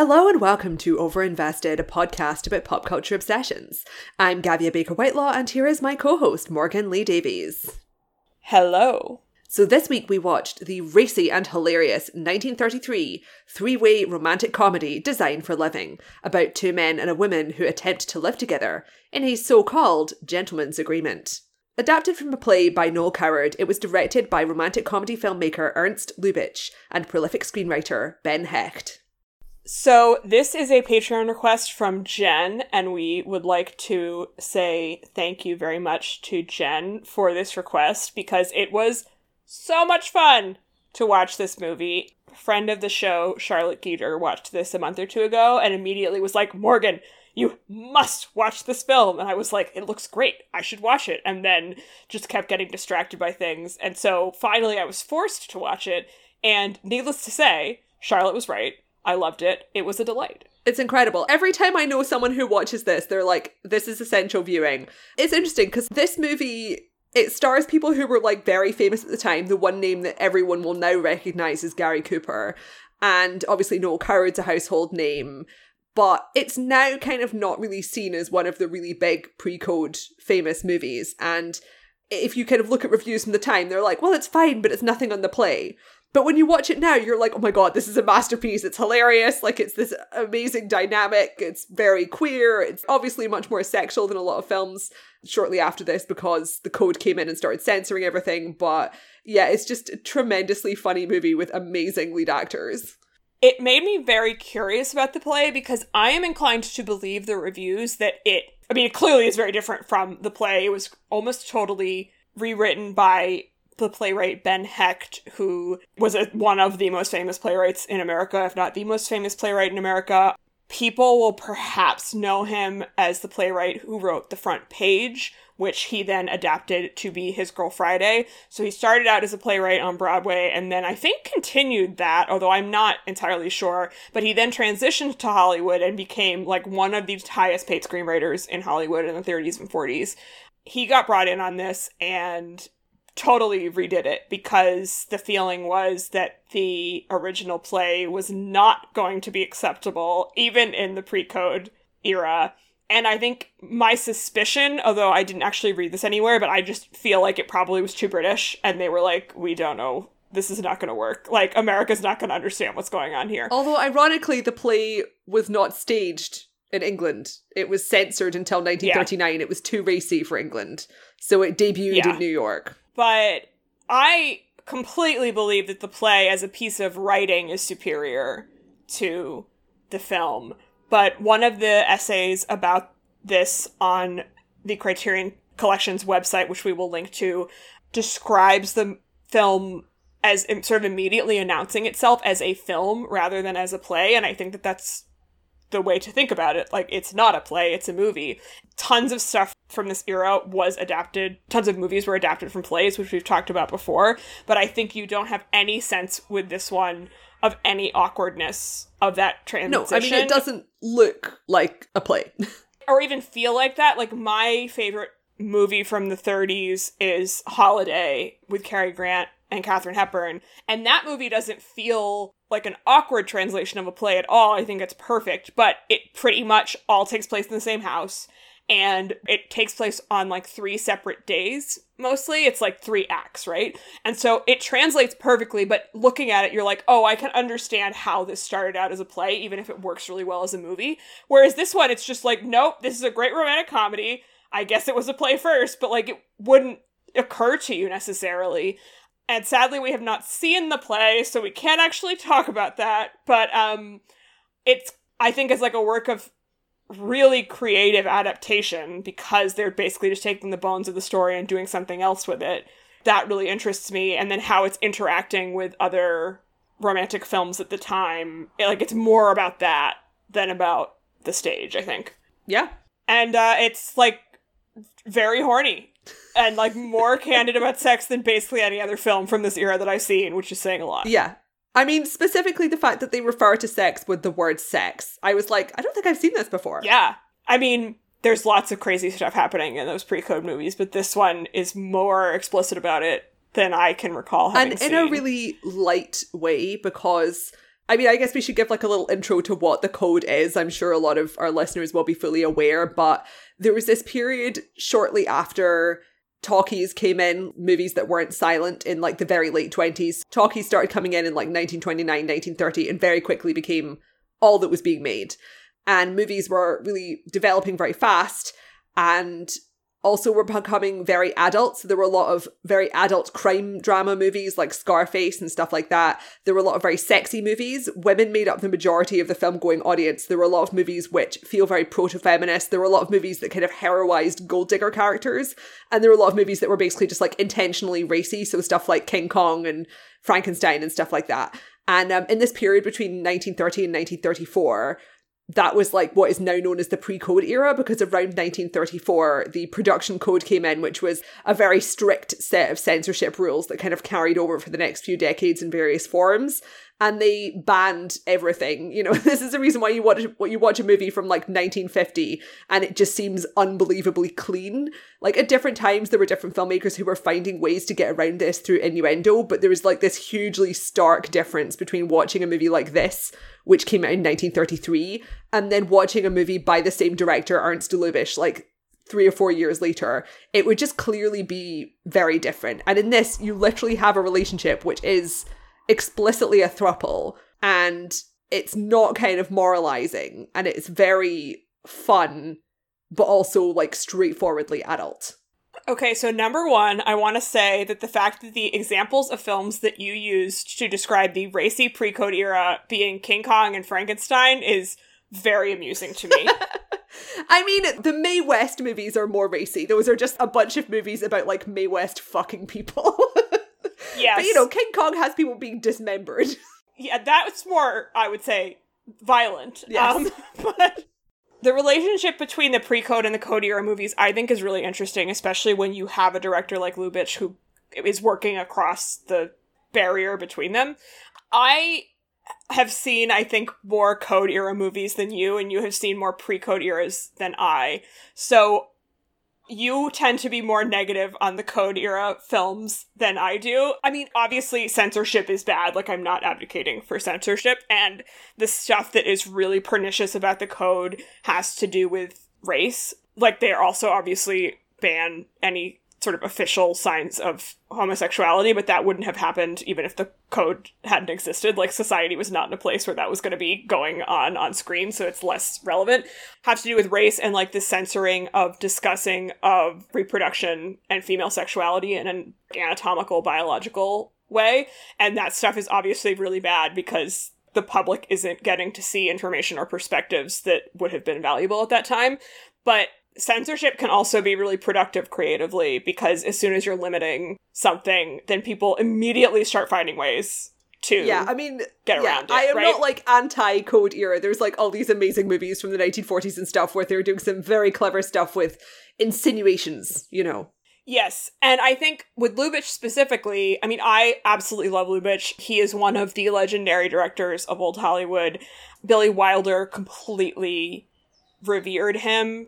Hello and welcome to Overinvested, a podcast about pop culture obsessions. I'm Gavia Baker Whitelaw, and here is my co host, Morgan Lee Davies. Hello. So, this week we watched the racy and hilarious 1933 three way romantic comedy Design for Living about two men and a woman who attempt to live together in a so called gentleman's agreement. Adapted from a play by Noel Coward, it was directed by romantic comedy filmmaker Ernst Lubitsch and prolific screenwriter Ben Hecht. So, this is a Patreon request from Jen, and we would like to say thank you very much to Jen for this request because it was so much fun to watch this movie. friend of the show, Charlotte Geeter, watched this a month or two ago and immediately was like, Morgan, you must watch this film. And I was like, it looks great. I should watch it. And then just kept getting distracted by things. And so finally, I was forced to watch it. And needless to say, Charlotte was right. I loved it. It was a delight. It's incredible. Every time I know someone who watches this, they're like, this is essential viewing. It's interesting because this movie. It stars people who were like very famous at the time. The one name that everyone will now recognize is Gary Cooper. And obviously, Noel Coward's a household name but it's now kind of not really seen as one of the really big pre-code famous movies and if you kind of look at reviews from the time they're like well it's fine but it's nothing on the play but when you watch it now you're like oh my god this is a masterpiece. It's hilarious. Like it's this amazing dynamic. It's very queer. It's obviously much more sexual than a lot of films shortly after this because the code came in and started censoring everything. But yeah it's just a tremendously funny movie with amazing lead actors. It made me very curious about the play because I am inclined to believe the reviews that it, I mean, it clearly is very different from the play. It was almost totally rewritten by the playwright Ben Hecht, who was a, one of the most famous playwrights in America, if not the most famous playwright in America. People will perhaps know him as the playwright who wrote The Front Page, which he then adapted to be his Girl Friday. So he started out as a playwright on Broadway and then I think continued that, although I'm not entirely sure. But he then transitioned to Hollywood and became like one of the highest paid screenwriters in Hollywood in the 30s and 40s. He got brought in on this and totally redid it because the feeling was that the original play was not going to be acceptable, even in the pre code era and I think my suspicion, although I didn't actually read this anywhere, but I just feel like it probably was too British and they were like, we don't know. This is not going to work. Like, America's not going to understand what's going on here. Although, ironically, the play was not staged in England. It was censored until 1939. Yeah. It was too racy for England. So it debuted yeah. in New York. But I completely believe that the play as a piece of writing is superior to the film but one of the essays about this on the Criterion Collection's website, which we will link to, describes the film as sort of immediately announcing itself as a film rather than as a play. And I think that that's the way to think about it. Like, it's not a play, it's a movie. Tons of stuff from this era was adapted, tons of movies were adapted from plays, which we've talked about before. But I think you don't have any sense with this one of any awkwardness of that transition. No, I mean it doesn't look like a play. or even feel like that. Like my favorite movie from the 30s is Holiday with Cary Grant and Katharine Hepburn, and that movie doesn't feel like an awkward translation of a play at all. I think it's perfect, but it pretty much all takes place in the same house. And it takes place on like three separate days mostly. It's like three acts right? And so it translates perfectly but looking at it you're like oh i can understand how this started out as a play even if it works really well as a movie. Whereas this one it's just like nope this is a great romantic comedy. I guess it was a play first but like it wouldn't occur to you necessarily and sadly we have not seen the play so we can't actually talk about that but um it's i think it's like a work of really creative adaptation because they're basically just taking the bones of the story and doing something else with it. That really interests me. And then how it's interacting with other romantic films at the time. Like, it's more about that than about the stage, I think. Yeah. And uh, it's like very horny and like more candid about sex than basically any other film from this era that I've seen, which is saying a lot. Yeah. I mean, specifically the fact that they refer to sex with the word sex. I was like, I don't think I've seen this before. Yeah. I mean, there's lots of crazy stuff happening in those pre-code movies, but this one is more explicit about it than I can recall and in a really light way because I mean, I guess we should give like a little intro to what the code is. I'm sure a lot of our listeners will be fully aware, but there was this period shortly after talkies came in, movies that weren't silent in like the very late 20s. Talkies started coming in in like 1929, 1930, and very quickly became all that was being made. And movies were really developing very fast. And also were becoming very adult. So there were a lot of very adult crime drama movies like Scarface and stuff like that. There were a lot of very sexy movies. Women made up the majority of the film going audience. There were a lot of movies which feel very proto feminist. There were a lot of movies that kind of heroized gold digger characters. And there were a lot of movies that were basically just like intentionally racy. So stuff like King Kong and Frankenstein and stuff like that. And um, in this period between 1930 and 1934, that was like what is now known as the pre-code era because around 1934 the production code came in which was a very strict set of censorship rules that kind of carried over for the next few decades in various forms and they banned everything. You know, this is the reason why you watch what you watch a movie from like 1950 and it just seems unbelievably clean. Like at different times there were different filmmakers who were finding ways to get around this through innuendo, but there was like this hugely stark difference between watching a movie like this, which came out in 1933, and then watching a movie by the same director Ernst Lubitsch like three or four years later, it would just clearly be very different. And in this, you literally have a relationship which is explicitly a thruple and it's not kind of moralizing and it's very fun but also like straightforwardly adult. Okay, so number one, I want to say that the fact that the examples of films that you used to describe the racy pre code era being King Kong and Frankenstein is very amusing to me. I mean, the Mae West movies are more racy. Those are just a bunch of movies about like Mae West fucking people. Yes. But you know, King Kong has people being dismembered. Yeah, that's more, I would say, violent. Yes. Um, but the relationship between the pre-code and the code era movies, I think, is really interesting, especially when you have a director like Lubitsch who is working across the barrier between them. I have seen, I think, more code era movies than you, and you have seen more pre-code eras than I. So you tend to be more negative on the code era films than I do. I mean, obviously, censorship is bad. Like, I'm not advocating for censorship. And the stuff that is really pernicious about the code has to do with race. Like, they also obviously ban any sort of official signs of homosexuality, but that wouldn't have happened even if the code hadn't existed. Like society was not in a place where that was going to be going on on screen, so it's less relevant. Have to do with race and like the censoring of discussing of reproduction and female sexuality in an anatomical biological way, and that stuff is obviously really bad because the public isn't getting to see information or perspectives that would have been valuable at that time. But censorship can also be really productive creatively because as soon as you're limiting something, then people immediately start finding ways to yeah, I mean, get yeah, around it. I am right? not like anti code era. There's like all these amazing movies from the 1940s and stuff where they're doing some very clever stuff with insinuations, you know. Yes, and I think with Lubitsch specifically, I mean, I absolutely love Lubitsch. He is one of the legendary directors of old Hollywood. Billy Wilder completely revered him.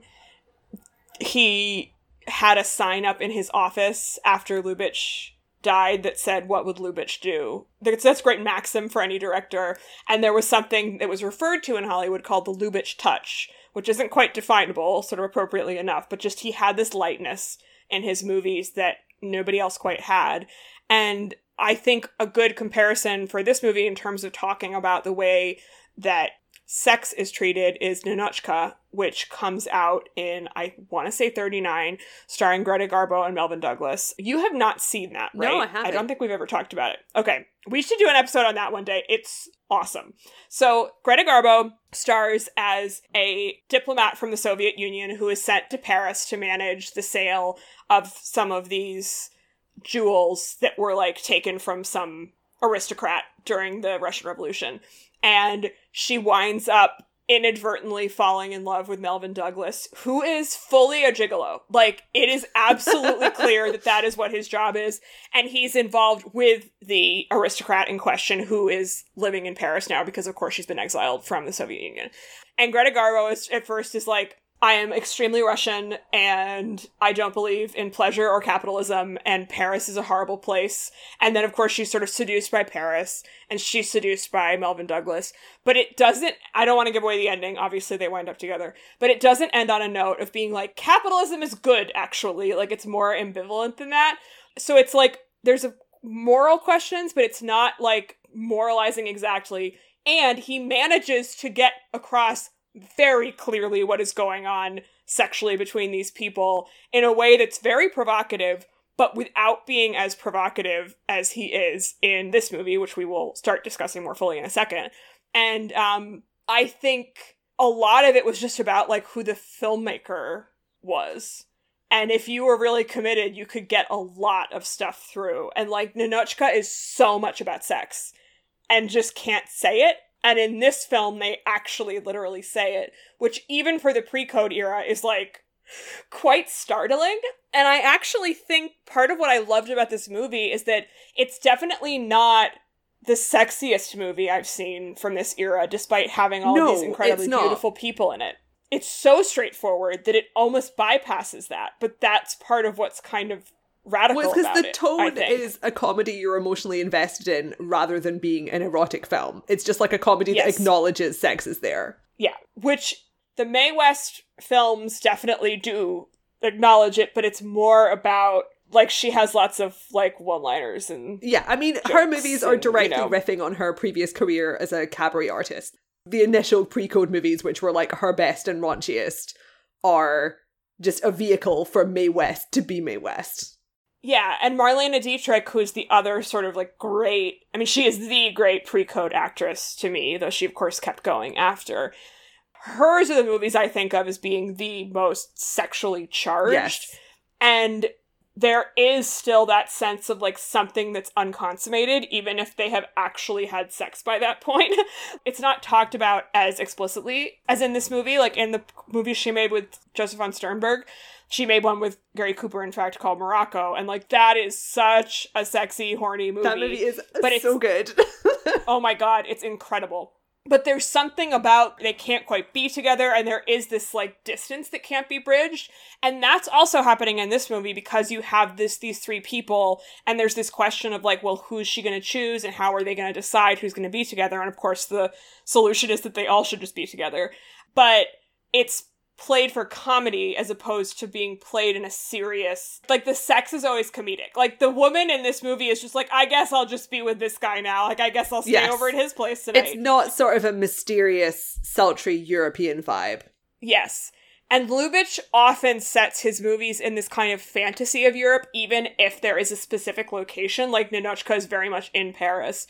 He had a sign up in his office after Lubitsch died that said, What would Lubitsch do? That's, a great maxim for any director. And there was something that was referred to in Hollywood called the Lubitsch touch, which isn't quite definable, sort of appropriately enough, but just he had this lightness in his movies that nobody else quite had. And I think a good comparison for this movie in terms of talking about the way that sex is treated is Ninotchka, which comes out in, I want to say 39, starring Greta Garbo and Melvyn Douglas. You have not seen that, right? No, I haven't. I don't think we've ever talked about it. Okay. We should do an episode on that one day. It's awesome. So, Greta Garbo stars as a diplomat from the Soviet Union who is sent to Paris to manage the sale of some of these jewels that were like taken from some aristocrat during the Russian Revolution. And she winds up inadvertently falling in love with Melvyn Douglas, who is fully a gigolo. Like, it is absolutely clear that that is what his job is. And he's involved with the aristocrat in question, who is living in Paris now because, of course, she's been exiled from the Soviet Union. And Greta Garbo is, at first is like, I am extremely Russian and I don't believe in pleasure or capitalism and Paris is a horrible place. And then of course she's sort of seduced by Paris and she's seduced by Melvyn Douglas. But it doesn't I don't want to give away the ending. Obviously they wind up together. But it doesn't end on a note of being like capitalism is good actually. Like it's more ambivalent than that. So it's like there's a moral questions, but it's not like moralizing exactly. And he manages to get across very clearly what is going on sexually between these people in a way that's very provocative, but without being as provocative as he is in this movie, which we will start discussing more fully in a second. And um, I think a lot of it was just about like who the filmmaker was. And if you were really committed, you could get a lot of stuff through. And like Ninotchka is so much about sex and just can't say it and in this film, they actually literally say it, which even for the pre code era is like quite startling. And I actually think part of what I loved about this movie is that it's definitely not the sexiest movie I've seen from this era, despite having all No, these incredibly beautiful people in it. It's so straightforward that it almost bypasses that, but that's part of what's kind of radical Well, because the it, tone is a comedy you're emotionally invested in rather than being an erotic film. It's just like a comedy Yes. that acknowledges sex is there. Yeah, which the May West films definitely do acknowledge it, but it's more about like she has lots of like one-liners and Yeah, I mean, her movies are and, you directly know. riffing on her previous career as a cabaret artist. The initial pre code movies, which were like her best and raunchiest, are just a vehicle for Mae West to be Mae West. Yeah, and Marlene Dietrich, who's the other sort of like great. I mean, she is the great pre-code actress to me, though she of course kept going after. Hers are the movies I think of as being the most sexually charged. Yes. and there is still that sense of like something that's unconsummated even if they have actually had sex by that point it's not talked about as explicitly as in this movie like in the movie she made with Josef von Sternberg she made one with gary cooper in fact called morocco and like that is such a sexy horny movie That movie is But it's- so good. oh my god, it's incredible. But there's something about they can't quite be together, and there is this like distance that can't be bridged, and that's also happening in this movie because you have this these three people, and there's this question of like, well, who's she going to choose, and how are they going to decide who's going to be together? And of course, the solution is that they all should just be together. But it's played for comedy as opposed to being played in a serious like the sex is always comedic. Like the woman in this movie is just like i guess i'll just be with this guy now. Like i guess i'll stay Yes. over at his place tonight. It's not sort of a mysterious, sultry European vibe. yes. And lubitsch often sets his movies in this kind of fantasy of europe even if there is a specific location. Like Ninotchka is very much in paris.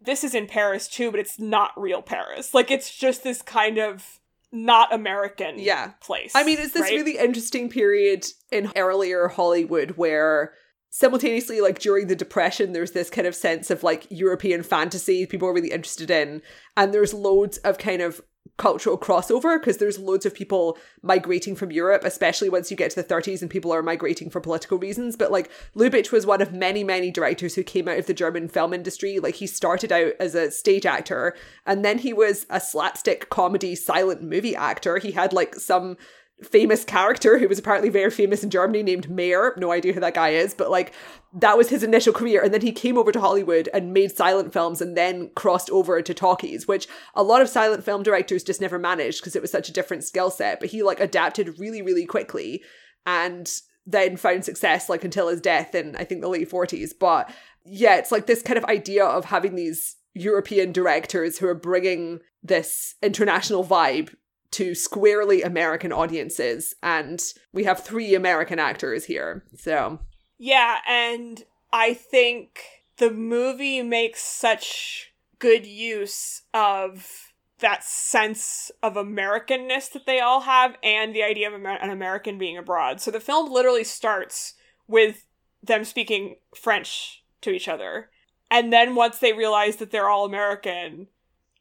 This is in paris too but it's not real paris. Like it's just this kind of not american Yeah. place I mean, it's this right? really interesting period in earlier Hollywood where simultaneously, like during the Depression, there's this kind of sense of like European fantasy people are really interested in, and there's loads of kind of cultural crossover because there's loads of people migrating from Europe, especially once you get to the 30s and people are migrating for political reasons. But like Lubitsch was one of many, many directors who came out of the German film industry. Like he started out as a stage actor and then he was a slapstick comedy silent movie actor. He had like some famous character who was apparently very famous in Germany named Mayer. No idea who that guy is, but like that was his initial career. And then he came over to Hollywood and made silent films and then crossed over to talkies, which a lot of silent film directors just never managed because it was such a different skill set. But he like adapted really, really quickly and then found success like until his death in I think the late 40s. But yeah, it's like this kind of idea of having these European directors who are bringing this international vibe to squarely American audiences. And we have three American actors here. So, Yeah, and I think the movie makes such good use of that sense of Americanness that they all have and the idea of an American being abroad. So the film literally starts with them speaking French to each other. And then once they realize that they're all American,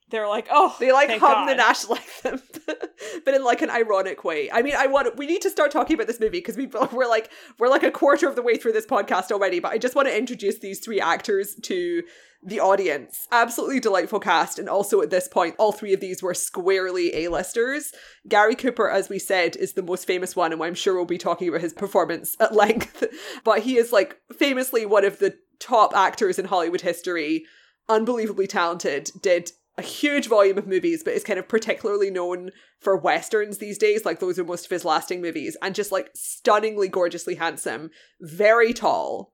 they're like, oh, they like hum the national anthem, but in like an ironic way. I mean, I want we need to start talking about this movie because we we're like we're like a quarter of the way through this podcast already. But I just want to introduce these three actors to the audience. Absolutely delightful cast, and also at this point, all three of these were squarely A-listers. Gary Cooper, as we said, is the most famous one, and I'm sure we'll be talking about his performance at length. but he is like famously one of the top actors in Hollywood history. Unbelievably talented, did a huge volume of movies, but is kind of particularly known for westerns these days. Like those are most of his lasting movies, and just like stunningly gorgeously handsome, very tall.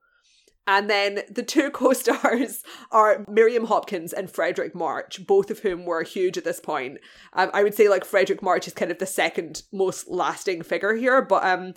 And then the two co-stars are Miriam Hopkins and Fredric March, both of whom were huge at this point. Um, I would say like Fredric March is kind of the second most lasting figure here, but um,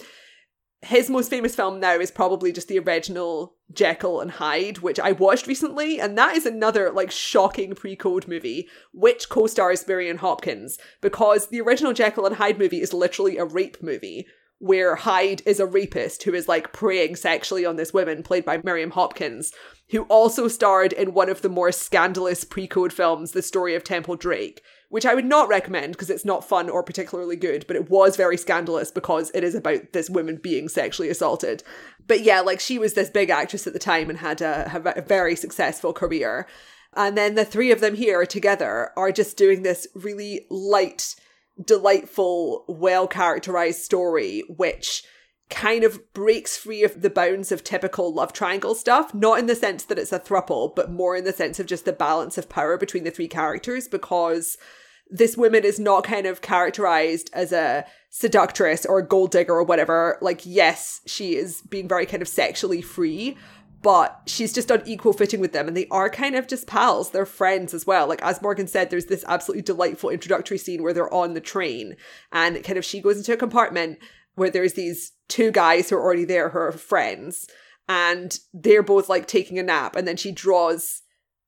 his most famous film now is probably just the original Jekyll and Hyde, which I watched recently, and that is another like shocking pre-code movie, which co-stars Miriam Hopkins, because the original Jekyll and Hyde movie is literally a rape movie where Hyde is a rapist who is like preying sexually on this woman, played by Miriam Hopkins, who also starred in one of the more scandalous pre-code films, The Story of Temple Drake, which I would not recommend because it's not fun or particularly good, but it was very scandalous because it is about this woman being sexually assaulted. But yeah, like she was this big actress at the time and had a, a very successful career. And then the three of them here together are just doing this really light, delightful, well characterized story, which kind of breaks free of the bounds of typical love triangle stuff, not in the sense that it's a thruple, but more in the sense of just the balance of power between the three characters, because this woman is not kind of characterized as a seductress or a gold digger or whatever. Like, yes, she is being very kind of sexually free, but she's just on equal footing with them and they are kind of just pals they're friends as well like as morgan said there's this absolutely delightful introductory scene where they're on the train and kind of she goes into a compartment where there's these two guys who are already there who are friends and they're both like taking a nap and then she draws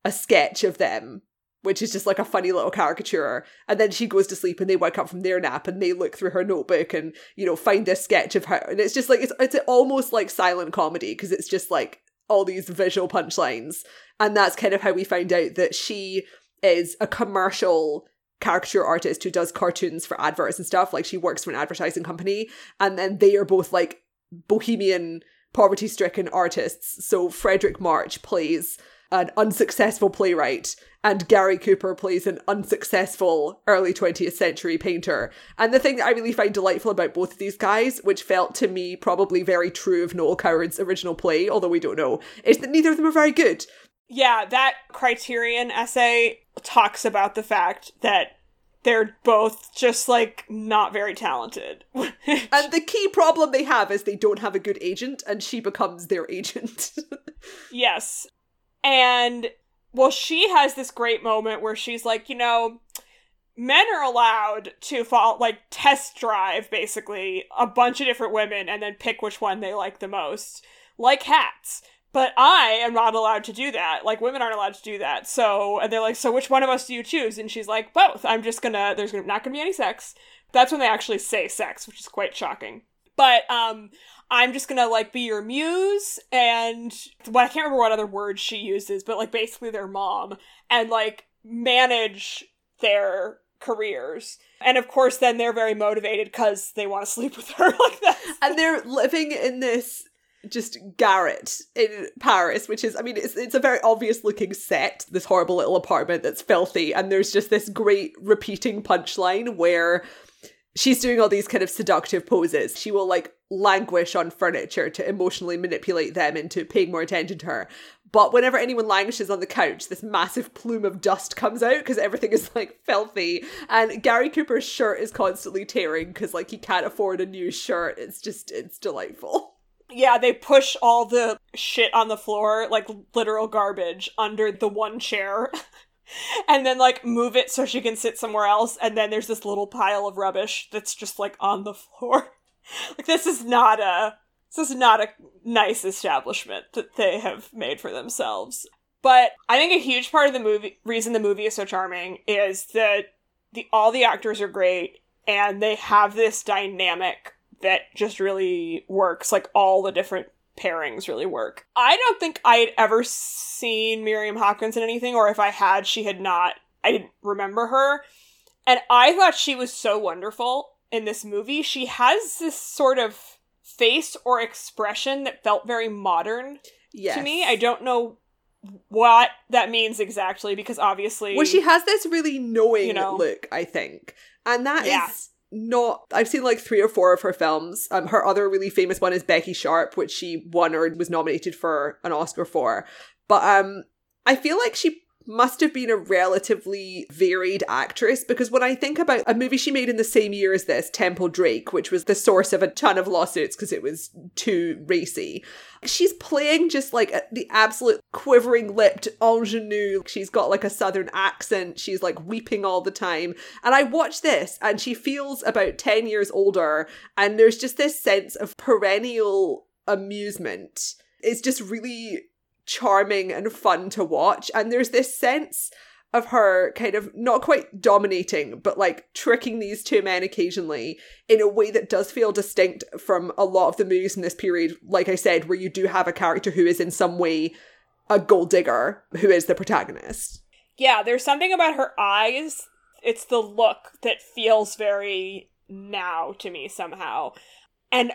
a sketch of them which is just like a funny little caricature and then she goes to sleep and they wake up from their nap and they look through her notebook and you know find this sketch of her and it's just like it's it's almost like silent comedy because it's just like all these visual punchlines. And that's kind of how we find out that she is a commercial caricature artist who does cartoons for adverts and stuff. Like she works for an advertising company. And then they are both like bohemian, poverty stricken artists. So Fredric March plays an unsuccessful playwright and Gary Cooper plays an unsuccessful early 20th century painter. And the thing that I really find delightful about both of these guys, which felt to me probably very true of Noel Coward's original play, although we don't know, is that neither of them are very good. Yeah, that Criterion essay talks about the fact that they're both just like not very talented. and the key problem they have is they don't have a good agent, and she becomes their agent. yes. And well, she has this great moment where she's like, you know, men are allowed to fall like test drive basically a bunch of different women and then pick which one they like the most, like hats. But I am not allowed to do that. Like women aren't allowed to do that. So and they're like, so which one of us do you choose? And she's like, both. I'm just gonna. There's not gonna be any sex. That's when they actually say sex, which is quite shocking. But um, I'm just gonna like be your muse and well, I can't remember what other word she uses, but like basically their mom and like manage their careers. And of course then they're very motivated because they want to sleep with her like that. And they're living in this just garret in Paris, which is, I mean, it's it's a very obvious looking set, this horrible little apartment that's filthy, and there's just this great repeating punchline where she's doing all these kind of seductive poses. She will like languish on furniture to emotionally manipulate them into paying more attention to her. But whenever anyone languishes on the couch, this massive plume of dust comes out because everything is like filthy. And Gary Cooper's shirt is constantly tearing because like he can't afford a new shirt. It's just, it's delightful. Yeah, they push all the shit on the floor, like literal garbage, under the one chair. and then like move it so she can sit somewhere else and then there's this little pile of rubbish that's just like on the floor like this is not a this is not a nice establishment that they have made for themselves but i think a huge part of the movie reason the movie is so charming is that the all the actors are great and they have this dynamic that just really works like all the different pairings really work. I don't think I had ever seen Miriam Hopkins in anything, or if I had, she had not I didn't remember her. And I thought she was so wonderful in this movie. She has this sort of face or expression that felt very modern yes. to me. I don't know what that means exactly because obviously Well, she has this really knowing You know. look, I think. And that is Yeah. Not I've seen like three or four of her films. Um her other really famous one is Becky Sharp, which she won or was nominated for an Oscar for. But um I feel like she must have been a relatively varied actress because when I think about a movie she made in the same year as this, Temple Drake, which was the source of a ton of lawsuits because it was too racy, she's playing just like the absolute quivering lipped ingenue. She's got like a southern accent. She's like weeping all the time. And I watch this and she feels about 10 years older. And there's just this sense of perennial amusement. It's just really charming and fun to watch. And there's this sense of her kind of not quite dominating, but like tricking these two men occasionally in a way that does feel distinct from a lot of the movies in this period, like I said, where you do have a character who is in some way a gold digger who is the protagonist. Yeah, there's something about her eyes. It's the look that feels very now to me somehow. And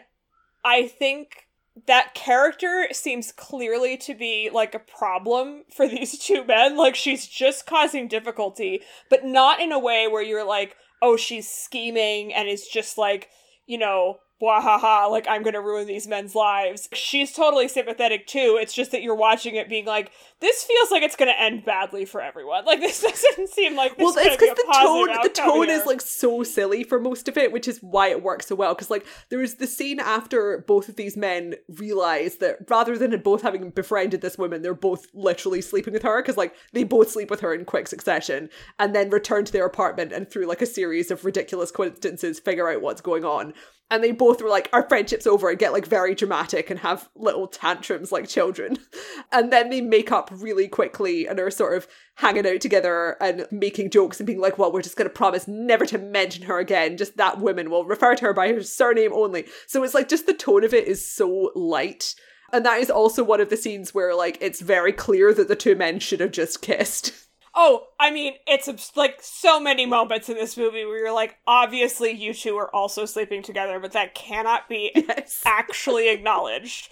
I think that character seems clearly to be like a problem for these two men. Like she's just causing difficulty, but not in a way where you're like, oh, she's scheming and is just like, you know, wahaha, like I'm gonna ruin these men's lives. She's totally sympathetic too. It's just that you're watching it being like, this feels like it's gonna end badly for everyone. Like this doesn't seem like this Well, it's because the tone the tone here. is like so silly for most of it, which is why it works so well. Because like there is the scene after both of these men realize that rather than both having befriended this woman, they're both literally sleeping with her because like they both sleep with her in quick succession, and then return to their apartment and through like a series of ridiculous coincidences figure out what's going on. And they both were like, our friendship's over and get like very dramatic and have little tantrums like children. And then they make up really quickly and are sort of hanging out together and making jokes and being like, well, we're just going to promise never to mention her again. Just that woman. We'll refer to her by her surname only. So it's like just the tone of it is so light. And that is also one of the scenes where like it's very clear that the two men should have just kissed. Oh, I mean, it's like so many moments in this movie where you're like, obviously you two are also sleeping together, but that cannot be yes. actually acknowledged.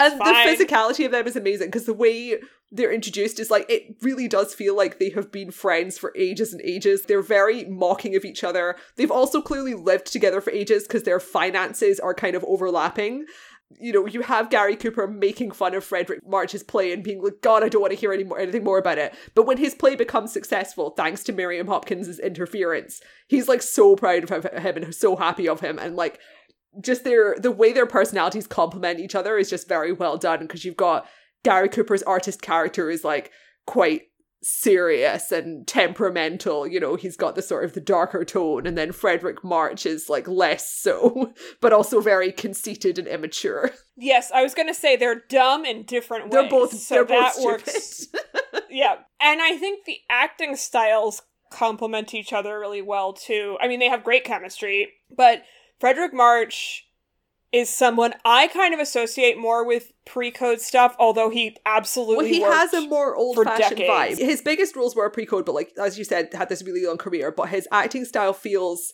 And Fine. the physicality of them is amazing because the way they're introduced is like it really does feel like they have been friends for ages and ages. They're very mocking of each other. They've also clearly lived together for ages because their finances are kind of overlapping. You know, you have Gary Cooper making fun of Fredric March's play and being like, God, I don't want to hear any more, anything more about it. But when his play becomes successful, thanks to Miriam Hopkins' interference, he's like so proud of him and so happy of him. And like, just their the way their personalities complement each other is just very well done because you've got Gary Cooper's artist character is like quite serious and temperamental you know he's got the sort of the darker tone and then Fredric March is like less so but also very conceited and immature Yes, I was gonna say they're dumb in different ways. they're both so they're that both works. stupid Yeah, and I think the acting styles complement each other really well too. I mean, they have great chemistry, but Fredric March is someone I kind of associate more with pre-code stuff, although he absolutely well he has a more old-fashioned vibe his biggest roles were pre-code but like as you said had this really long career but his acting style feels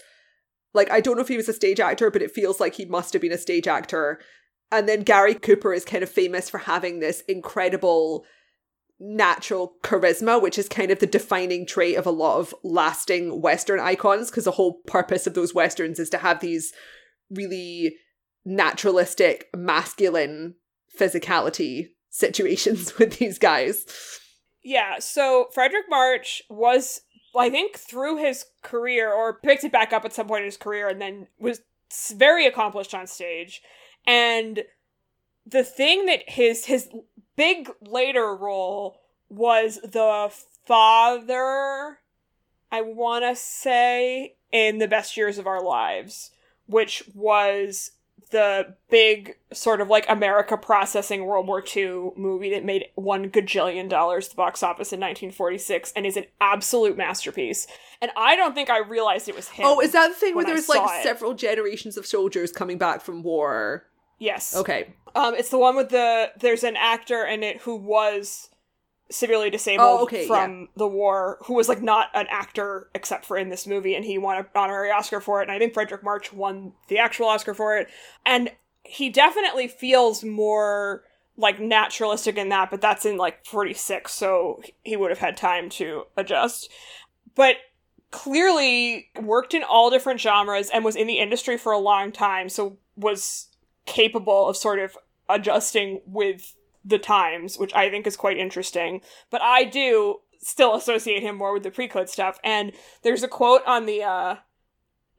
like I don't know if he was a stage actor, but it feels like he must have been a stage actor. And then Gary Cooper is kind of famous for having this incredible natural charisma, which is kind of the defining trait of a lot of lasting Western icons, because the whole purpose of those Westerns is to have these really naturalistic, masculine physicality situations with these guys. Yeah, so Fredric March was, I think, through his career, or picked it back up at some point in his career, and then was very accomplished on stage. And the thing that his his big later role was the father, I want to say, in the best years of our lives, which was the big sort of like America processing World War II movie that made one gajillion dollars at the box office in 1946 and is an absolute masterpiece. And I don't think I realized it was him. Oh, is that the thing where there's like it. several generations of soldiers coming back from war? Yes. Okay. Um, it's the one with the there's an actor in it who was severely disabled Oh, okay, from the war, who was like not an actor except for in this movie, and he won an honorary Oscar for it. And I think Fredric March won the actual Oscar for it. And he definitely feels more like naturalistic in that, but that's in like 46, so he would have had time to adjust. But clearly worked in all different genres and was in the industry for a long time, so was capable of sort of adjusting with the times, which I think is quite interesting. But I do still associate him more with the pre-code stuff. And there's a quote on the uh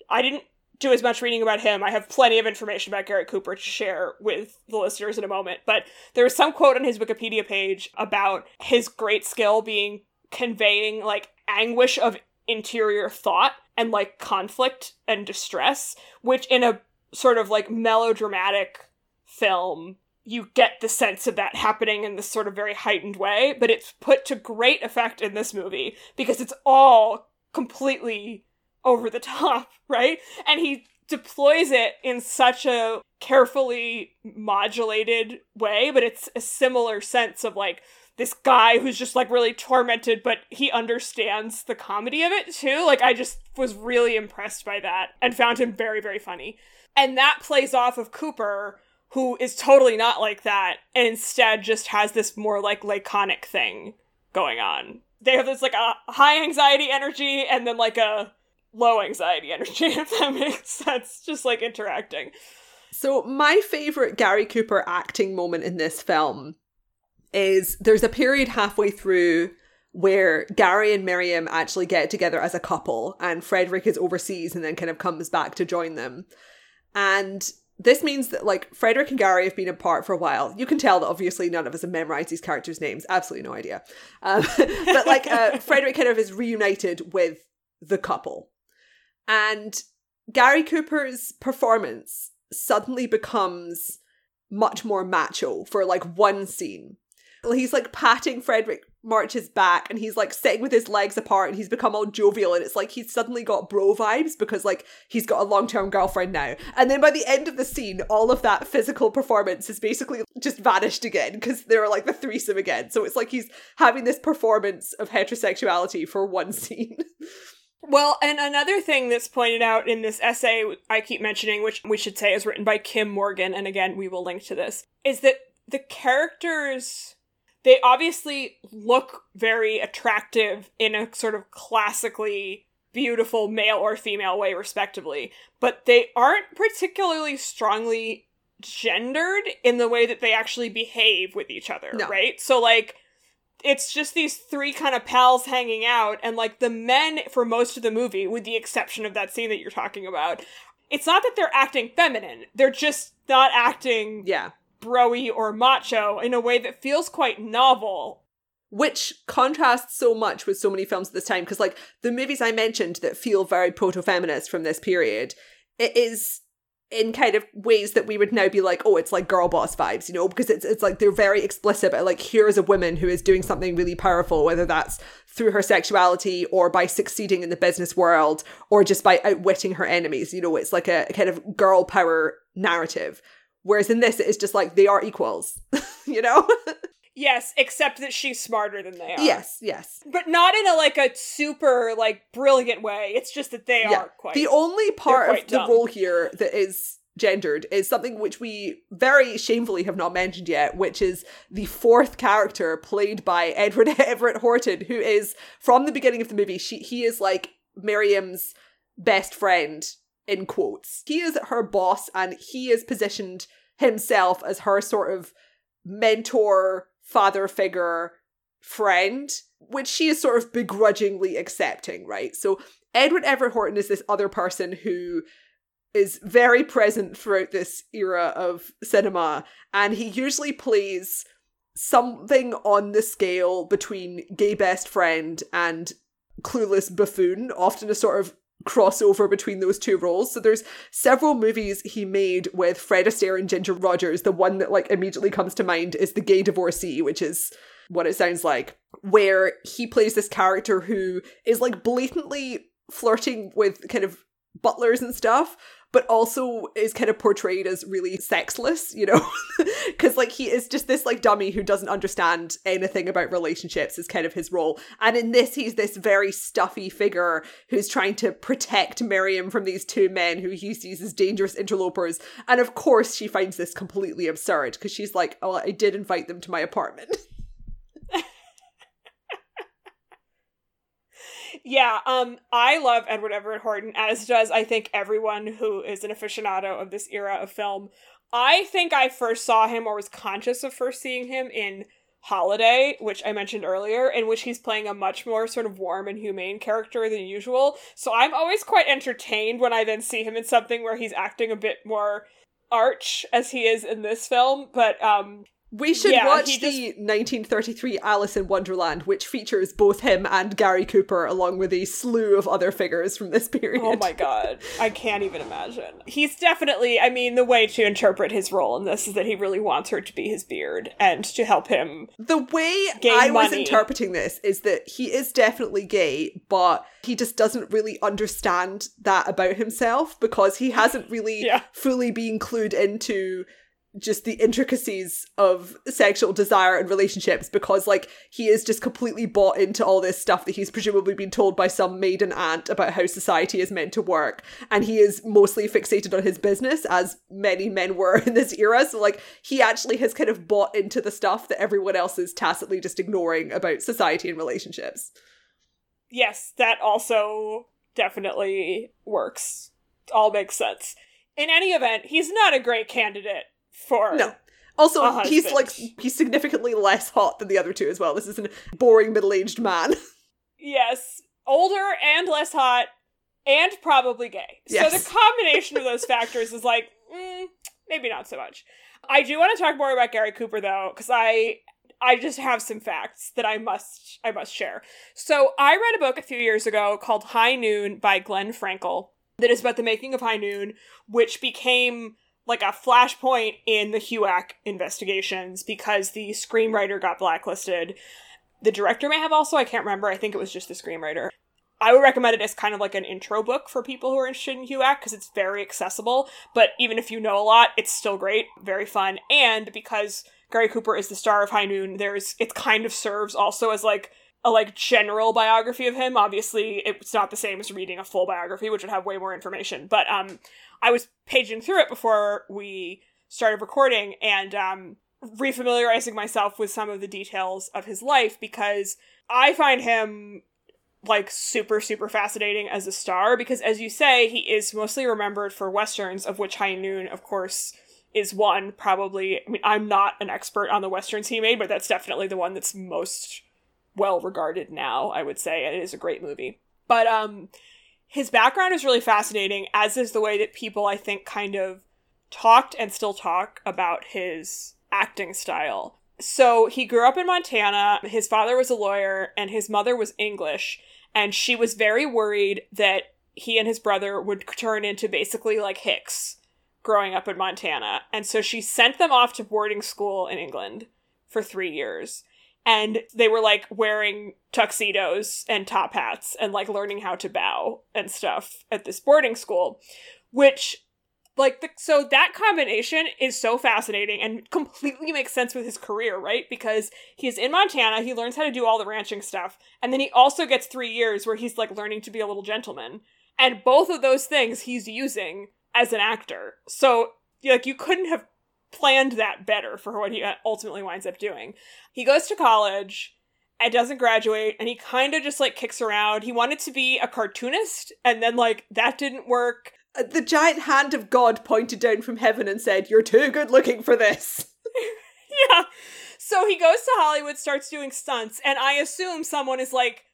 I didn't do as much reading about him. I have plenty of information about Gary Cooper to share with the listeners in a moment, but there was some quote on his Wikipedia page about his great skill being conveying like anguish of interior thought and like conflict and distress, which in a sort of like melodramatic film you get the sense of that happening in this sort of very heightened way, but it's put to great effect in this movie because it's all completely over the top, right? And he deploys it in such a carefully modulated way, but it's a similar sense of like this guy who's just like really tormented, but he understands the comedy of it too. Like, I just was really impressed by that and found him very, very funny. And that plays off of Cooper, who is totally not like that and instead just has this more like laconic thing going on. They have this like a high anxiety energy and then like a low anxiety energy, if that makes sense. Just like interacting. So, my favorite Gary Cooper acting moment in this film is there's a period halfway through where Gary and Miriam actually get together as a couple, and Frederick is overseas and then kind of comes back to join them. And this means that like Frederick and Gary have been apart for a while. You can tell that obviously none of us have memorized these characters' names. Absolutely no idea. Um, but like uh, Frederick kind of is reunited with the couple, and Gary Cooper's performance suddenly becomes much more macho for like one scene. He's like patting Frederick March's back and he's like sitting with his legs apart and he's become all jovial and it's like he's suddenly got bro vibes because like he's got a long-term girlfriend now. And then by the end of the scene, all of that physical performance is basically just vanished again because they're like the threesome again. So it's like he's having this performance of heterosexuality for one scene. Well, and another thing that's pointed out in this essay I keep mentioning, which we should say is written by Kim Morgan, and again, we will link to this, is that the characters they obviously look very attractive in a sort of classically beautiful male or female way, respectively, but they aren't particularly strongly gendered in the way that they actually behave with each other, No. right? So, like, it's just these three kind of pals hanging out, and like the men for most of the movie, with the exception of that scene that you're talking about, it's not that they're acting feminine, they're just not acting yeah. Broy or macho in a way that feels quite novel. which contrasts so much with so many films at this time because like the movies i mentioned that feel very proto-feminist from this period it is in kind of ways that we would now be like oh it's like girl boss vibes you know because it's it's like they're very explicit but like here is a woman who is doing something really powerful whether that's through her sexuality or by succeeding in the business world or just by outwitting her enemies you know it's like a kind of girl power narrative whereas in this it is just like they are equals you know Yes, except that she's smarter than they are. yes yes But not in a like a super like brilliant way. It's just that they Yeah. are quite The only part of the dumb. role here that is gendered is something which we very shamefully have not mentioned yet, which is the fourth character played by Edward Everett Horton, who is from the beginning of the movie. She he is like Miriam's best friend in quotes. He is her boss, and he is positioned himself as her sort of mentor, father figure, friend, which she is sort of begrudgingly accepting, right? So Edward Everett Horton is this other person who is very present throughout this era of cinema, and he usually plays something on the scale between gay best friend and clueless buffoon, often a sort of crossover between those two roles. So there's several movies he made with Fred Astaire and Ginger Rogers. The one that like immediately comes to mind is The Gay Divorcee, which is what it sounds like, where he plays this character who is like blatantly flirting with kind of butlers and stuff, but also is kind of portrayed as really sexless, you know? Because, like, he is just this, like, dummy who doesn't understand anything about relationships, is kind of his role. And in this, he's this very stuffy figure who's trying to protect Miriam from these two men who he sees as dangerous interlopers. And of course, she finds this completely absurd because she's like, oh, I did invite them to my apartment. Yeah, um, I love Edward Everett Horton, as does I think everyone who is an aficionado of this era of film. I think I first saw him or was conscious of first seeing him in Holiday, which I mentioned earlier, in which he's playing a much more sort of warm and humane character than usual. So I'm always quite entertained when I then see him in something where he's acting a bit more arch as he is in this film. But um we should Yeah, watch the just- 1933 Alice in Wonderland, which features both him and Gary Cooper, along with a slew of other figures from this period. Oh my god. I can't even imagine. He's definitely, I mean, the way to interpret his role in this is that he really wants her to be his beard and to help him. The way I was interpreting this is that he is definitely gay, but he just doesn't really understand that about himself because he hasn't really Yeah. fully been clued into just the intricacies of sexual desire and relationships because like he is just completely bought into all this stuff that he's presumably been told by some maiden aunt about how society is meant to work and he is mostly fixated on his business as many men were in this era so like he actually has kind of bought into the stuff that everyone else is tacitly just ignoring about society and relationships Yes, that also definitely works. All makes sense. In any event, he's not a great candidate for. no also he's like he's significantly less hot than the other two as well this is a boring middle-aged man Yes, older and less hot, and probably gay. So the combination of those factors is like, mm, maybe not so much. I do want to talk more about Gary Cooper though, because I I just have some facts that I must I must share. So I read a book a few years ago called High Noon by Glenn Frankel that is about the making of High Noon, which became like a flashpoint in the HUAC investigations because the screenwriter got blacklisted. The director may have also, I can't remember. I think it was just the screenwriter. I would recommend it as kind of like an intro book for people who are interested in HUAC because it's very accessible. But even if you know a lot, it's still great, very fun. And because Gary Cooper is the star of High Noon, there's it kind of serves also as like a like general biography of him. Obviously, it's not the same as reading a full biography, which would have way more information. But um, I was paging through it before we started recording and um, refamiliarizing myself with some of the details of his life because I find him like super super fascinating as a star because as you say he is mostly remembered for westerns of which High Noon of course is one probably I mean I'm not an expert on the westerns he made but that's definitely the one that's most well regarded now I would say it is a great movie but um his background is really fascinating as is the way that people I think kind of talked and still talk about his acting style so he grew up in Montana. His father was a lawyer and his mother was English. And she was very worried that he and his brother would turn into basically like Hicks growing up in Montana. And so she sent them off to boarding school in England for three years. And they were like wearing tuxedos and top hats and like learning how to bow and stuff at this boarding school, which like the, so that combination is so fascinating and completely makes sense with his career right? Because he's in montana he learns how to do all the ranching stuff and then he also gets three years where he's like learning to be a little gentleman. And both of those things he's using as an actor. So like you couldn't have planned that better for what he ultimately winds up doing he goes to college and doesn't graduate and he kind of just like kicks around he wanted to be a cartoonist and then like that didn't work Uh, the giant hand of god pointed down from heaven and said you're too good looking for this yeah. So he goes to Hollywood, starts doing stunts, and I assume someone is like,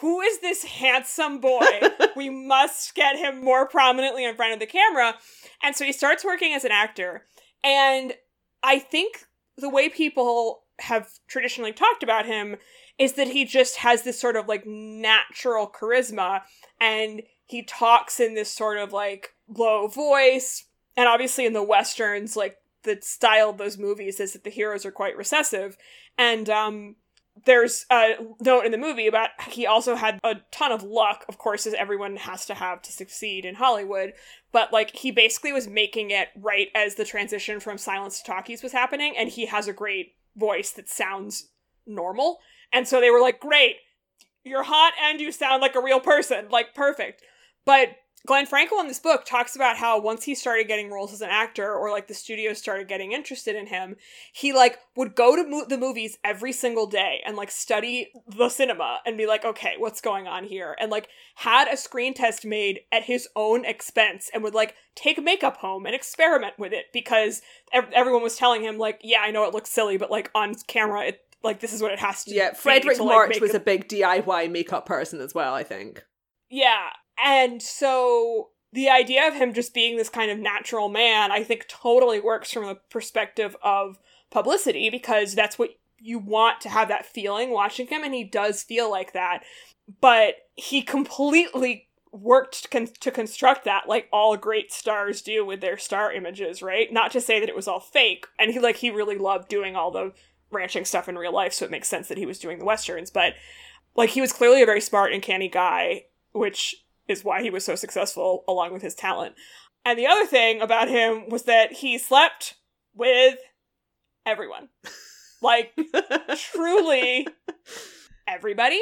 who is this handsome boy? we must get him more prominently in front of the camera. And so he starts working as an actor. And I think the way people have traditionally talked about him is that he just has this sort of like natural charisma and he talks in this sort of like low voice. And obviously in the westerns, like the style of those movies is that the heroes are quite recessive. And um there's a note in the movie about he also had a ton of luck, of course, as everyone has to have to succeed in Hollywood. But like he basically was making it right as the transition from silence to talkies was happening, and he has a great voice that sounds normal. And so they were like, Great, you're hot and you sound like a real person. Like perfect. But Glenn Frankel in this book talks about how once he started getting roles as an actor or like the studio started getting interested in him, he like would go to mo- the movies every single day and like study the cinema and be like, okay, what's going on here? And like had a screen test made at his own expense and would like take makeup home and experiment with it because ev- everyone was telling him like, yeah, I know it looks silly, but like on camera it like this is what it has to yeah be fredric to, like, march was a- a big diy makeup person as well i think Yeah. And so the idea of him just being this kind of natural man, I think totally works from a perspective of publicity because that's what you want to have that feeling watching him, and he does feel like that. But he completely worked con- to construct that like all great stars do with their star images right not to say that it was all fake and he like he really loved doing all the ranching stuff in real life so it makes sense that he was doing the westerns but like he was clearly a very smart and canny guy which is why he was so successful along with his talent. And the other thing about him was that he slept with everyone. Like truly everybody.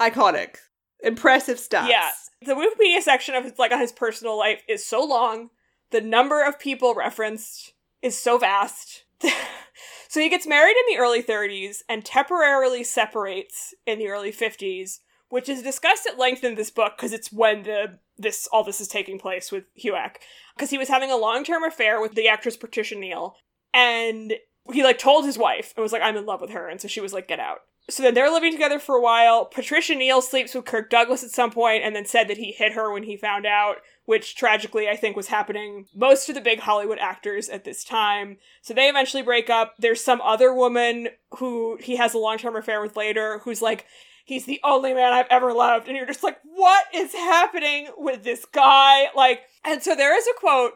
iconic impressive stuff. Yeah. The Wikipedia section of his like on his personal life is so long. The number of people referenced is so vast. so he gets married in the early 30s and temporarily separates in the early 50s, which is discussed at length in this book because it's when the this all this is taking place with HUAC. Because he was having a long-term affair with the actress Patricia Neal, and he like told his wife and was like, I'm in love with her, and so she was like, get out. So then they're living together for a while. Patricia Neal sleeps with Kirk Douglas at some point and then said that he hit her when he found out, which tragically I think was happening most of the big Hollywood actors at this time. So they eventually break up. There's some other woman who he has a long term affair with later who's like, he's the only man I've ever loved. And you're just like, what is happening with this guy? Like, and so there is a quote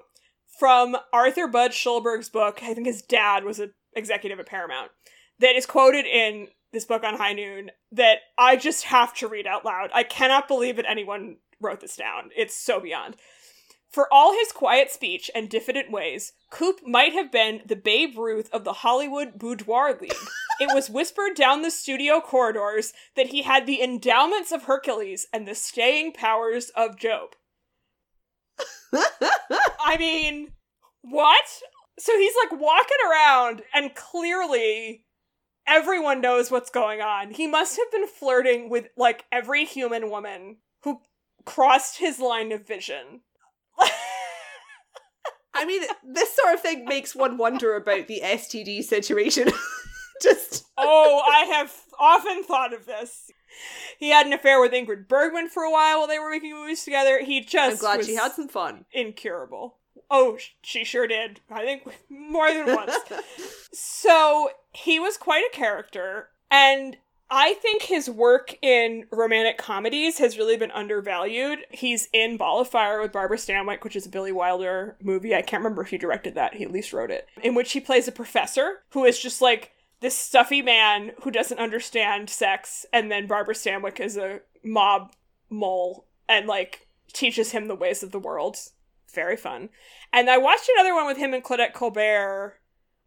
from Arthur Budd Schulberg's book. I think his dad was an executive at Paramount that is quoted in this book on High Noon that I just have to read out loud. I cannot believe that anyone wrote this down. It's so beyond. For all his quiet speech and diffident ways, Coop might have been the Babe Ruth of the Hollywood Boudoir League. it was whispered down the studio corridors that he had the endowments of Hercules and the staying powers of Job. I mean, what? So he's like walking around and clearly everyone knows what's going on. He must have been flirting with like every human woman who crossed his line of vision. I mean, this sort of thing makes one wonder about the STD situation. Just oh, I have often thought of this. He had an affair with Ingrid Bergman for a while while they were making movies together. He just I'm glad she had some fun. incurable. Oh, she sure did. I think more than once. So he was quite a character, and I think his work in romantic comedies has really been undervalued. He's in Ball of Fire with Barbara Stanwyck, which is a Billy Wilder movie. I can't remember if he directed that. He at least wrote it. In which he plays a professor who is just like this stuffy man who doesn't understand sex, and then Barbara Stanwyck is a mob mole and like teaches him the ways of the world. Very fun. And I watched another one with him and Claudette Colbert.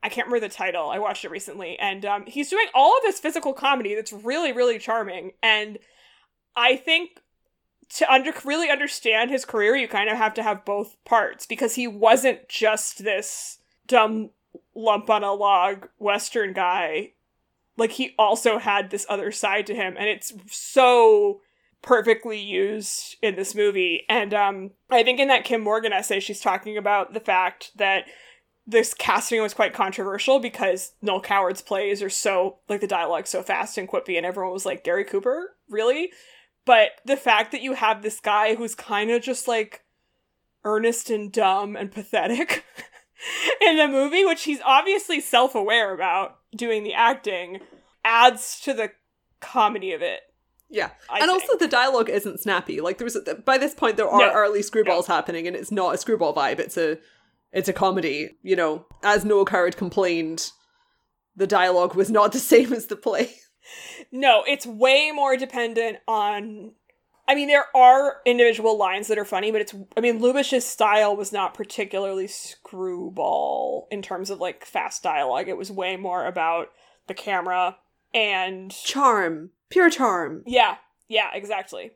I can't remember the title. I watched it recently, and um, he's doing all of this physical comedy that's really, really charming. And I think to under really understand his career, you kind of have to have both parts because he wasn't just this dumb lump on a log Western guy. Like he also had this other side to him, and it's so perfectly used in this movie. And um, I think in that Kim Morgan essay, she's talking about the fact that this casting was quite controversial because Noel Coward's plays are so like the dialogue so fast and quippy, and everyone was like, Gary Cooper, really? But the fact that you have this guy who's kind of just like earnest and dumb and pathetic in the movie, which he's obviously self aware about doing the acting, adds to the comedy of it. Yeah, I and think. also the dialogue isn't snappy. Like there was by this point there are No. early screwballs happening, and it's not a screwball vibe. It's a it's a comedy. You know, as Noel Coward complained, the dialogue was not the same as the play. No, it's way more dependent on. I mean, there are individual lines that are funny, but it's. I mean, Lubitsch's style was not particularly screwball in terms of like fast dialogue. It was way more about the camera and charm, pure charm. Yeah, yeah, exactly.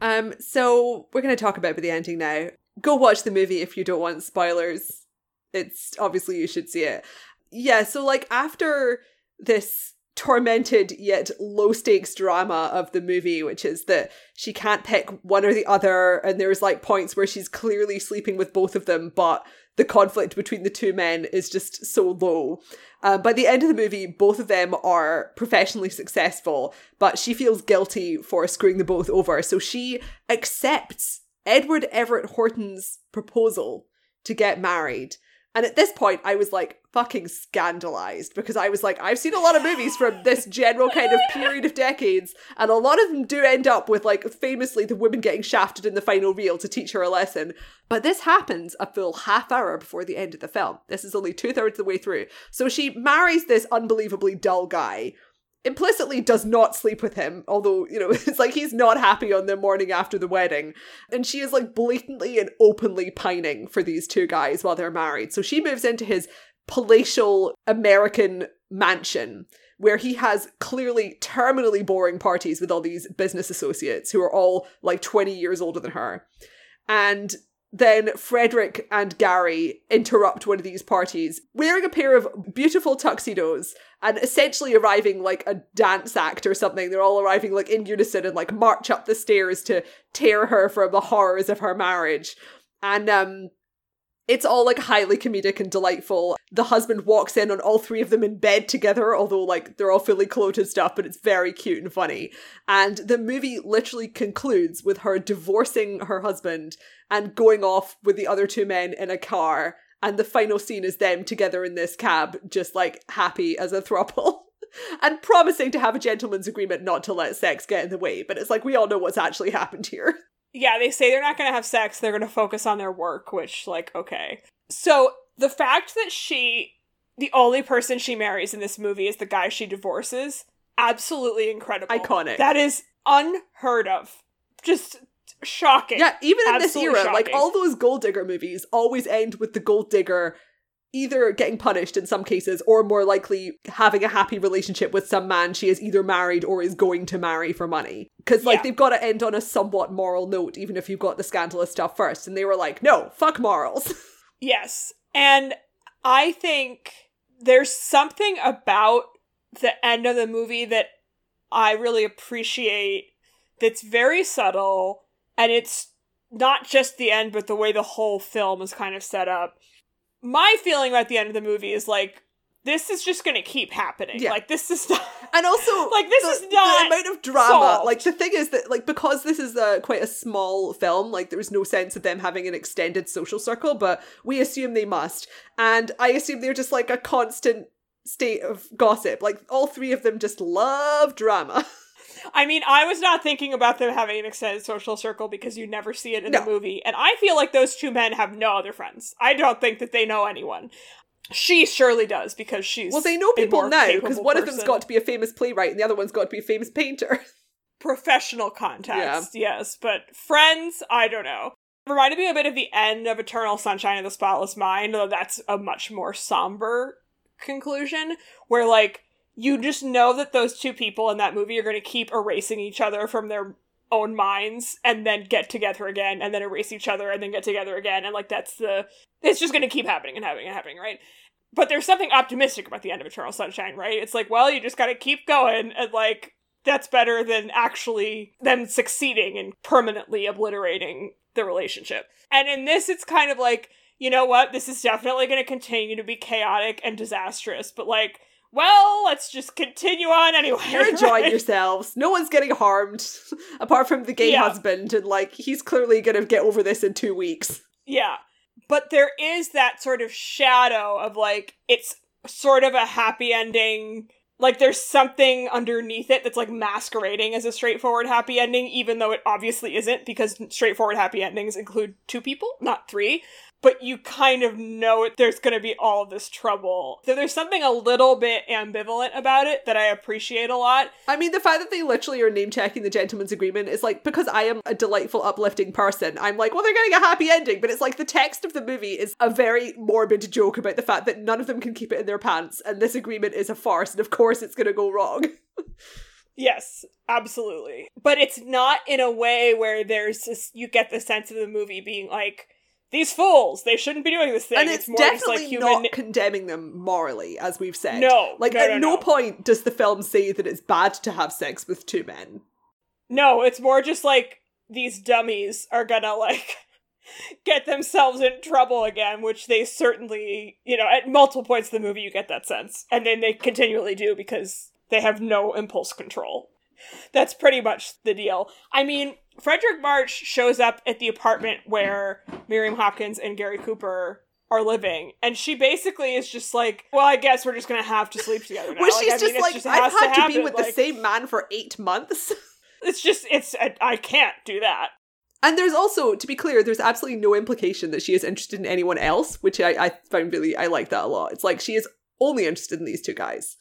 Um, so we're going to talk about the ending now. Go watch the movie if you don't want spoilers. It's obviously you should see it. Yeah, so like after this tormented yet low stakes drama of the movie, which is that she can't pick one or the other, and there's like points where she's clearly sleeping with both of them, but the conflict between the two men is just so low. Uh, by the end of the movie, both of them are professionally successful, but she feels guilty for screwing them both over. So she accepts Edward Everett Horton's proposal to get married. And at this point, I was like fucking scandalized because I was like, I've seen a lot of movies from this general kind of period of decades, and a lot of them do end up with like famously the woman getting shafted in the final reel to teach her a lesson. But this happens a full half hour before the end of the film. This is only two thirds of the way through. So she marries this unbelievably dull guy implicitly does not sleep with him, although, you know, it's like he's not happy on the morning after the wedding. And she is like blatantly and openly pining for these two guys while they're married. So she moves into his palatial American mansion where he has clearly terminally boring parties with all these business associates who are all like 20 years older than her. And then Fredric and Gary interrupt one of these parties wearing a pair of beautiful tuxedos and essentially arriving like a dance act or something. They're all arriving like in unison and like march up the stairs to tear her from the horrors of her marriage. And um it's all like highly comedic and delightful. The husband walks in on all three of them in bed together, although like they're all fully clothed and stuff, but it's very cute and funny. And the movie literally concludes with her divorcing her husband and going off with the other two men in a car. And the final scene is them together in this cab, just like happy as a throuple. and promising to have a gentleman's agreement not to let sex get in the way. But it's like we all know what's actually happened here. Yeah, they say they're not going to have sex, they're going to focus on their work, which, like, okay. So the fact that she, the only person she marries in this movie is the guy she divorces, absolutely incredible. Iconic. That is unheard of. Just shocking. Yeah, even in this Absolutely era, like all those gold digger movies always end with the gold digger either getting punished in some cases or more likely having a happy relationship with some man she is either married or is going to marry for money. Because, like, Yeah. they've got to end on a somewhat moral note, even if you've got the scandalous stuff first. And they were like, no, fuck morals. Yes. And I think there's something about the end of the movie that I really appreciate that's very subtle and it's not just the end but the way the whole film is kind of set up. My feeling about the end of the movie is like this is just going to keep happening. Yeah. Like this is not And also, Like, this the, is not the amount of drama. solved. Like the thing is that, like, because this is a quite a small film, like there was no sense of them having an extended social circle, but we assume they must, and I assume they're just like a constant state of gossip. Like all three of them just love drama. I mean, I was not thinking about them having an extended social circle because you never see it in No. the movie. And I feel like those two men have no other friends. I don't think that they know anyone. She surely does because she's well, they know people now because one of them's got to be a famous playwright and the other one's got to be a famous painter. professional context, yes, but friends, I don't know. Reminded me a bit of the end of Eternal Sunshine of the Spotless Mind, though that's a much more somber conclusion, where like you just know that those two people in that movie are going to keep erasing each other from their own minds and then get together again and then erase each other and then get together again and like that's the it's just going to keep happening and happening and happening right? But there's something optimistic about the end of eternal sunshine right? It's like well you just got to keep going and like that's better than actually them succeeding and permanently obliterating the relationship. And in this it's kind of like you know what? This is definitely going to continue to be chaotic and disastrous but like well let's just continue on anyway You're enjoying right? yourselves. No one's getting harmed, apart from the gay Yeah. husband, and like he's clearly gonna get over this in two weeks. Yeah. But there is that sort of shadow of like, it's sort of a happy ending. Like, there's something underneath it that's like masquerading as a straightforward happy ending, even though it obviously isn't, because straightforward happy endings include two people, not three. But you kind of know there's going to be all of this trouble. So there's something a little bit ambivalent about it that I appreciate a lot. I mean, the fact that they literally are name checking the gentleman's agreement is like because I am a delightful, uplifting person. I'm like, well, they're getting a happy ending, but it's like the text of the movie is a very morbid joke about the fact that none of them can keep it in their pants, and this agreement is a farce, and of course it's going to go wrong. Yes, absolutely. But it's not in a way where there's this, you get the sense of the movie being like, these fools, they shouldn't be doing this thing. And it's, more definitely just like human. not condemning them morally, as we've said. No, Like, no, at no, no, no. point does the film say that it's bad to have sex with two men. No, it's more just like these dummies are gonna like get themselves in trouble again, which they certainly, you know, at multiple points in the movie you get that sense. And then they continually do because they have no impulse control. That's pretty much the deal. I mean, Fredric March shows up at the apartment where Miriam Hopkins and Gary Cooper are living, and she basically is just like, "Well, I guess we're just gonna have to sleep together now." Where Like, she's I mean, just like, just I've had to, be happen. with the same man for eight months. It's just, it's, I, I can't do that. And there's also, to be clear, there's absolutely no implication that she is interested in anyone else, which I, I found really, I like that a lot. It's like she is only interested in these two guys.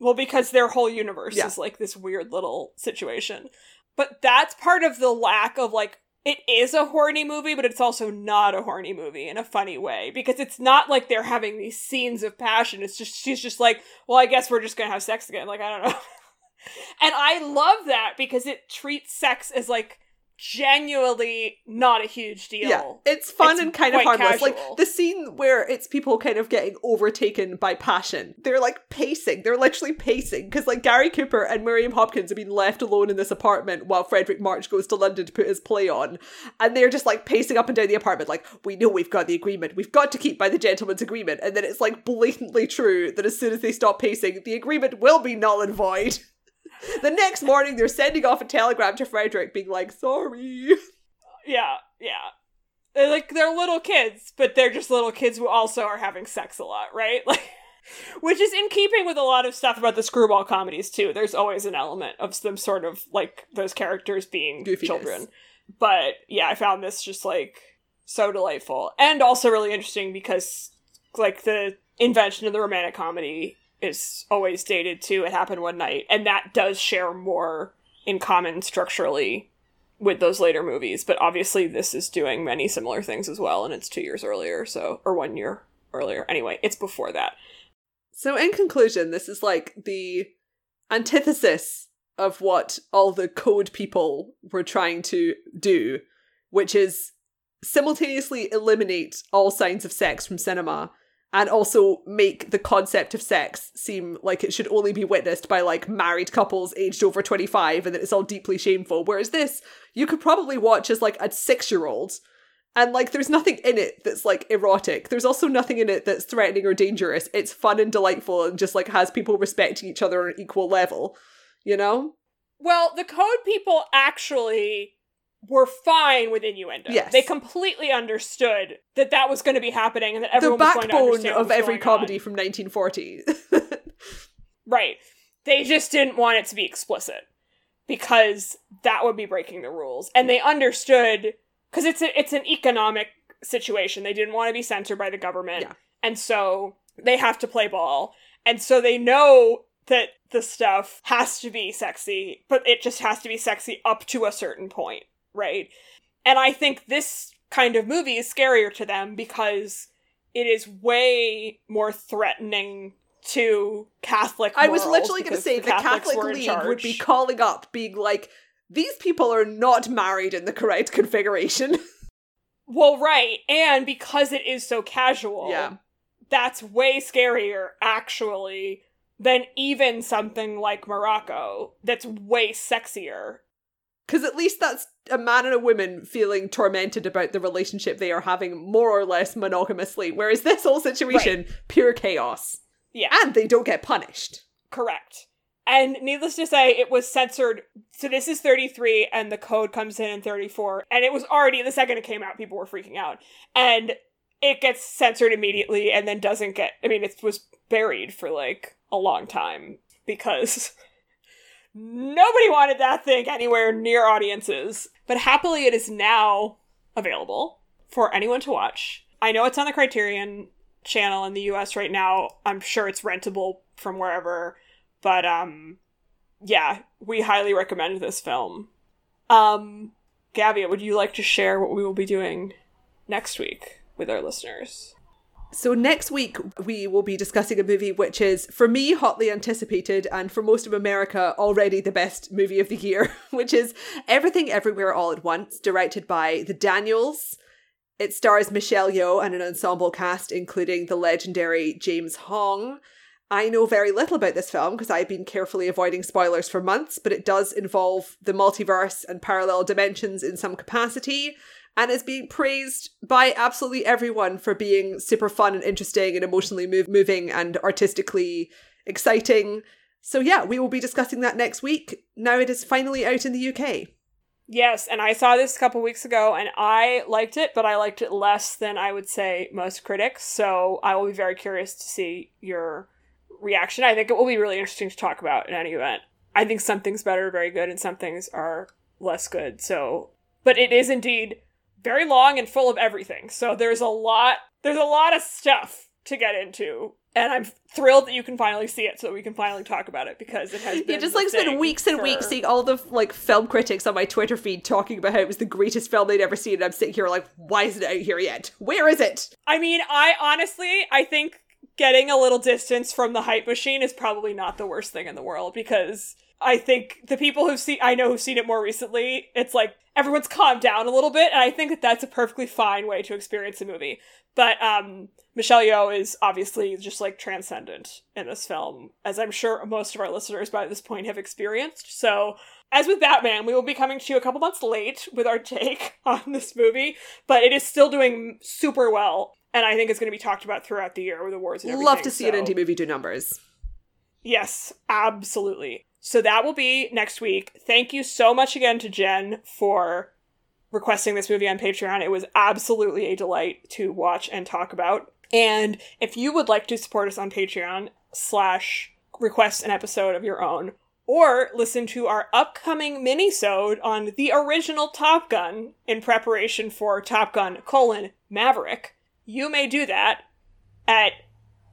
Well, because their whole universe Yeah. is like this weird little situation. But that's part of the lack of like it is a horny movie, but it's also not a horny movie in a funny way because it's not like they're having these scenes of passion. It's just she's just like, well, I guess we're just gonna have sex again. Like I don't know. and I love that because it treats sex as like genuinely not a huge deal. Yeah, it's fun It's and kind of harmless. casual. Like the scene where it's people kind of getting overtaken by passion. They're like pacing. They're literally pacing because like Gary Cooper and Miriam Hopkins have been left alone in this apartment while Fredric March goes to London to put his play on, and they're just like pacing up and down the apartment. Like we know we've got the agreement. We've got to keep by the gentleman's agreement. And then it's like blatantly true that as soon as they stop pacing, the agreement will be null and void. The next morning, they're sending off a telegram to Fredric, being like, "Sorry." Yeah, yeah. They're like they're little kids, but they're just little kids who also are having sex a lot, right? Like which is in keeping with a lot of stuff about the screwball comedies too. There's always an element of them sort of like those characters being Goofiness. children. But yeah, I found this just like so delightful and also really interesting because like the invention of the romantic comedy is always dated to it happened one night and that does share more in common structurally with those later movies but obviously this is doing many similar things as well and it's two years earlier so or one year earlier. Anyway it's before that. So, in conclusion, this is like the antithesis of what all the code people were trying to do, which is simultaneously eliminate all signs of sex from cinema and also make the concept of sex seem like it should only be witnessed by like married couples aged over 25 and that it's all deeply shameful. Whereas this, you could probably watch as like a six year old and like, there's nothing in it that's like erotic. There's also nothing in it that's threatening or dangerous. It's fun and delightful and just like has people respecting each other on an equal level, you know? well the code people actually were fine with innuendo Yes. they completely understood that that was going to be happening and that the everyone was going to backbone understand what of every comedy on. from 1940. Right. They just didn't want it to be explicit because that would be breaking the rules. And they understood because it's a, it's an economic situation. They didn't want to be censored by the government. Yeah. And so they have to play ball. And so they know that the stuff has to be sexy, but it just has to be sexy up to a certain point, right? And I think this kind of movie is scarier to them because it is way more threatening to Catholic. I was literally going to say the Catholic League would be calling up, being like, these people are not married in the correct configuration. Well, right, and because it is so casual, Yeah. that's way scarier actually than even something like Morocco. That's way sexier. Because at least that's a man and a woman feeling tormented about the relationship they are having more or less monogamously. Whereas this whole situation, pure chaos. Yeah. And they don't get punished. Correct. And needless to say, it was censored. So this is 33, and the code comes in in 34. And it was already, the second it came out, people were freaking out. And it gets censored immediately and then doesn't get, I mean, it was buried for like a long time because nobody wanted that thing anywhere near audiences. But happily, it is now available for anyone to watch. I know it's on the Criterion channel in the US right now. I'm sure it's rentable from wherever, but um yeah, we highly recommend this film. Um Gabby, would you like to share what we will be doing next week with our listeners? So, next week, we will be discussing a movie which is, for me, hotly anticipated, and for most of America, already the best movie of the year, which is Everything Everywhere All at Once, directed by the Daniels. It stars Michelle Yeoh and an ensemble cast, including the legendary James Hong. I know very little about this film because I've been carefully avoiding spoilers for months, but it does involve the multiverse and parallel dimensions in some capacity and is being praised by absolutely everyone for being super fun and interesting and emotionally move- moving and artistically exciting. So, yeah, we will be discussing that next week. Now it is finally out in the UK. Yes, and I saw this a couple weeks ago and I liked it, but I liked it less than I would say most critics. So I will be very curious to see your reaction. I think it will be really interesting to talk about in any event. I think some things better very good and some things are less good. So, but it is indeed very long and full of everything. So there's a lot there's a lot of stuff to get into. And I'm thrilled that you can finally see it so that we can finally talk about it because it has been You just like spent weeks and for... weeks seeing all the like film critics on my Twitter feed talking about how it was the greatest film they'd ever seen. And I'm sitting here like, why isn't it out here yet? Where is it? I mean, I honestly I think getting a little distance from the hype machine is probably not the worst thing in the world because I think the people who've seen I know who've seen it more recently, it's like everyone's calmed down a little bit, and I think that that's a perfectly fine way to experience a movie. But um, Michelle Yeoh is obviously just like transcendent in this film, as I'm sure most of our listeners by this point have experienced. So, as with Batman, we will be coming to you a couple months late with our take on this movie, but it is still doing super well, and I think it's going to be talked about throughout the year with awards and everything. Love to see so. an indie movie do numbers. Yes, absolutely. So that will be next week. Thank you so much again to Jen for requesting this movie on Patreon. It was absolutely a delight to watch and talk about. And if you would like to support us on Patreon slash request an episode of your own, or listen to our upcoming mini-sode on the original Top Gun in preparation for Top Gun colon Maverick, you may do that at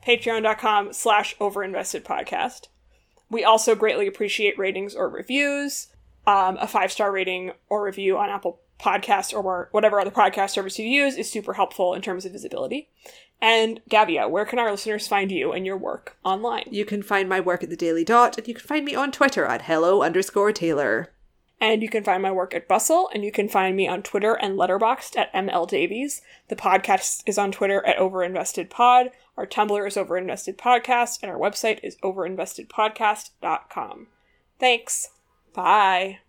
patreon.com slash overinvestedpodcast. We also greatly appreciate ratings or reviews. Um, a five star rating or review on Apple Podcasts or whatever other podcast service you use is super helpful in terms of visibility. And Gavia, where can our listeners find you and your work online? You can find my work at the Daily Dot, and you can find me on Twitter at hello underscore Taylor. And you can find my work at Bustle, and you can find me on Twitter and Letterboxd at ML Davies. The podcast is on Twitter at OverinvestedPod. Our Tumblr is Overinvested Podcast, and our website is overinvestedpodcast.com. Thanks. Bye.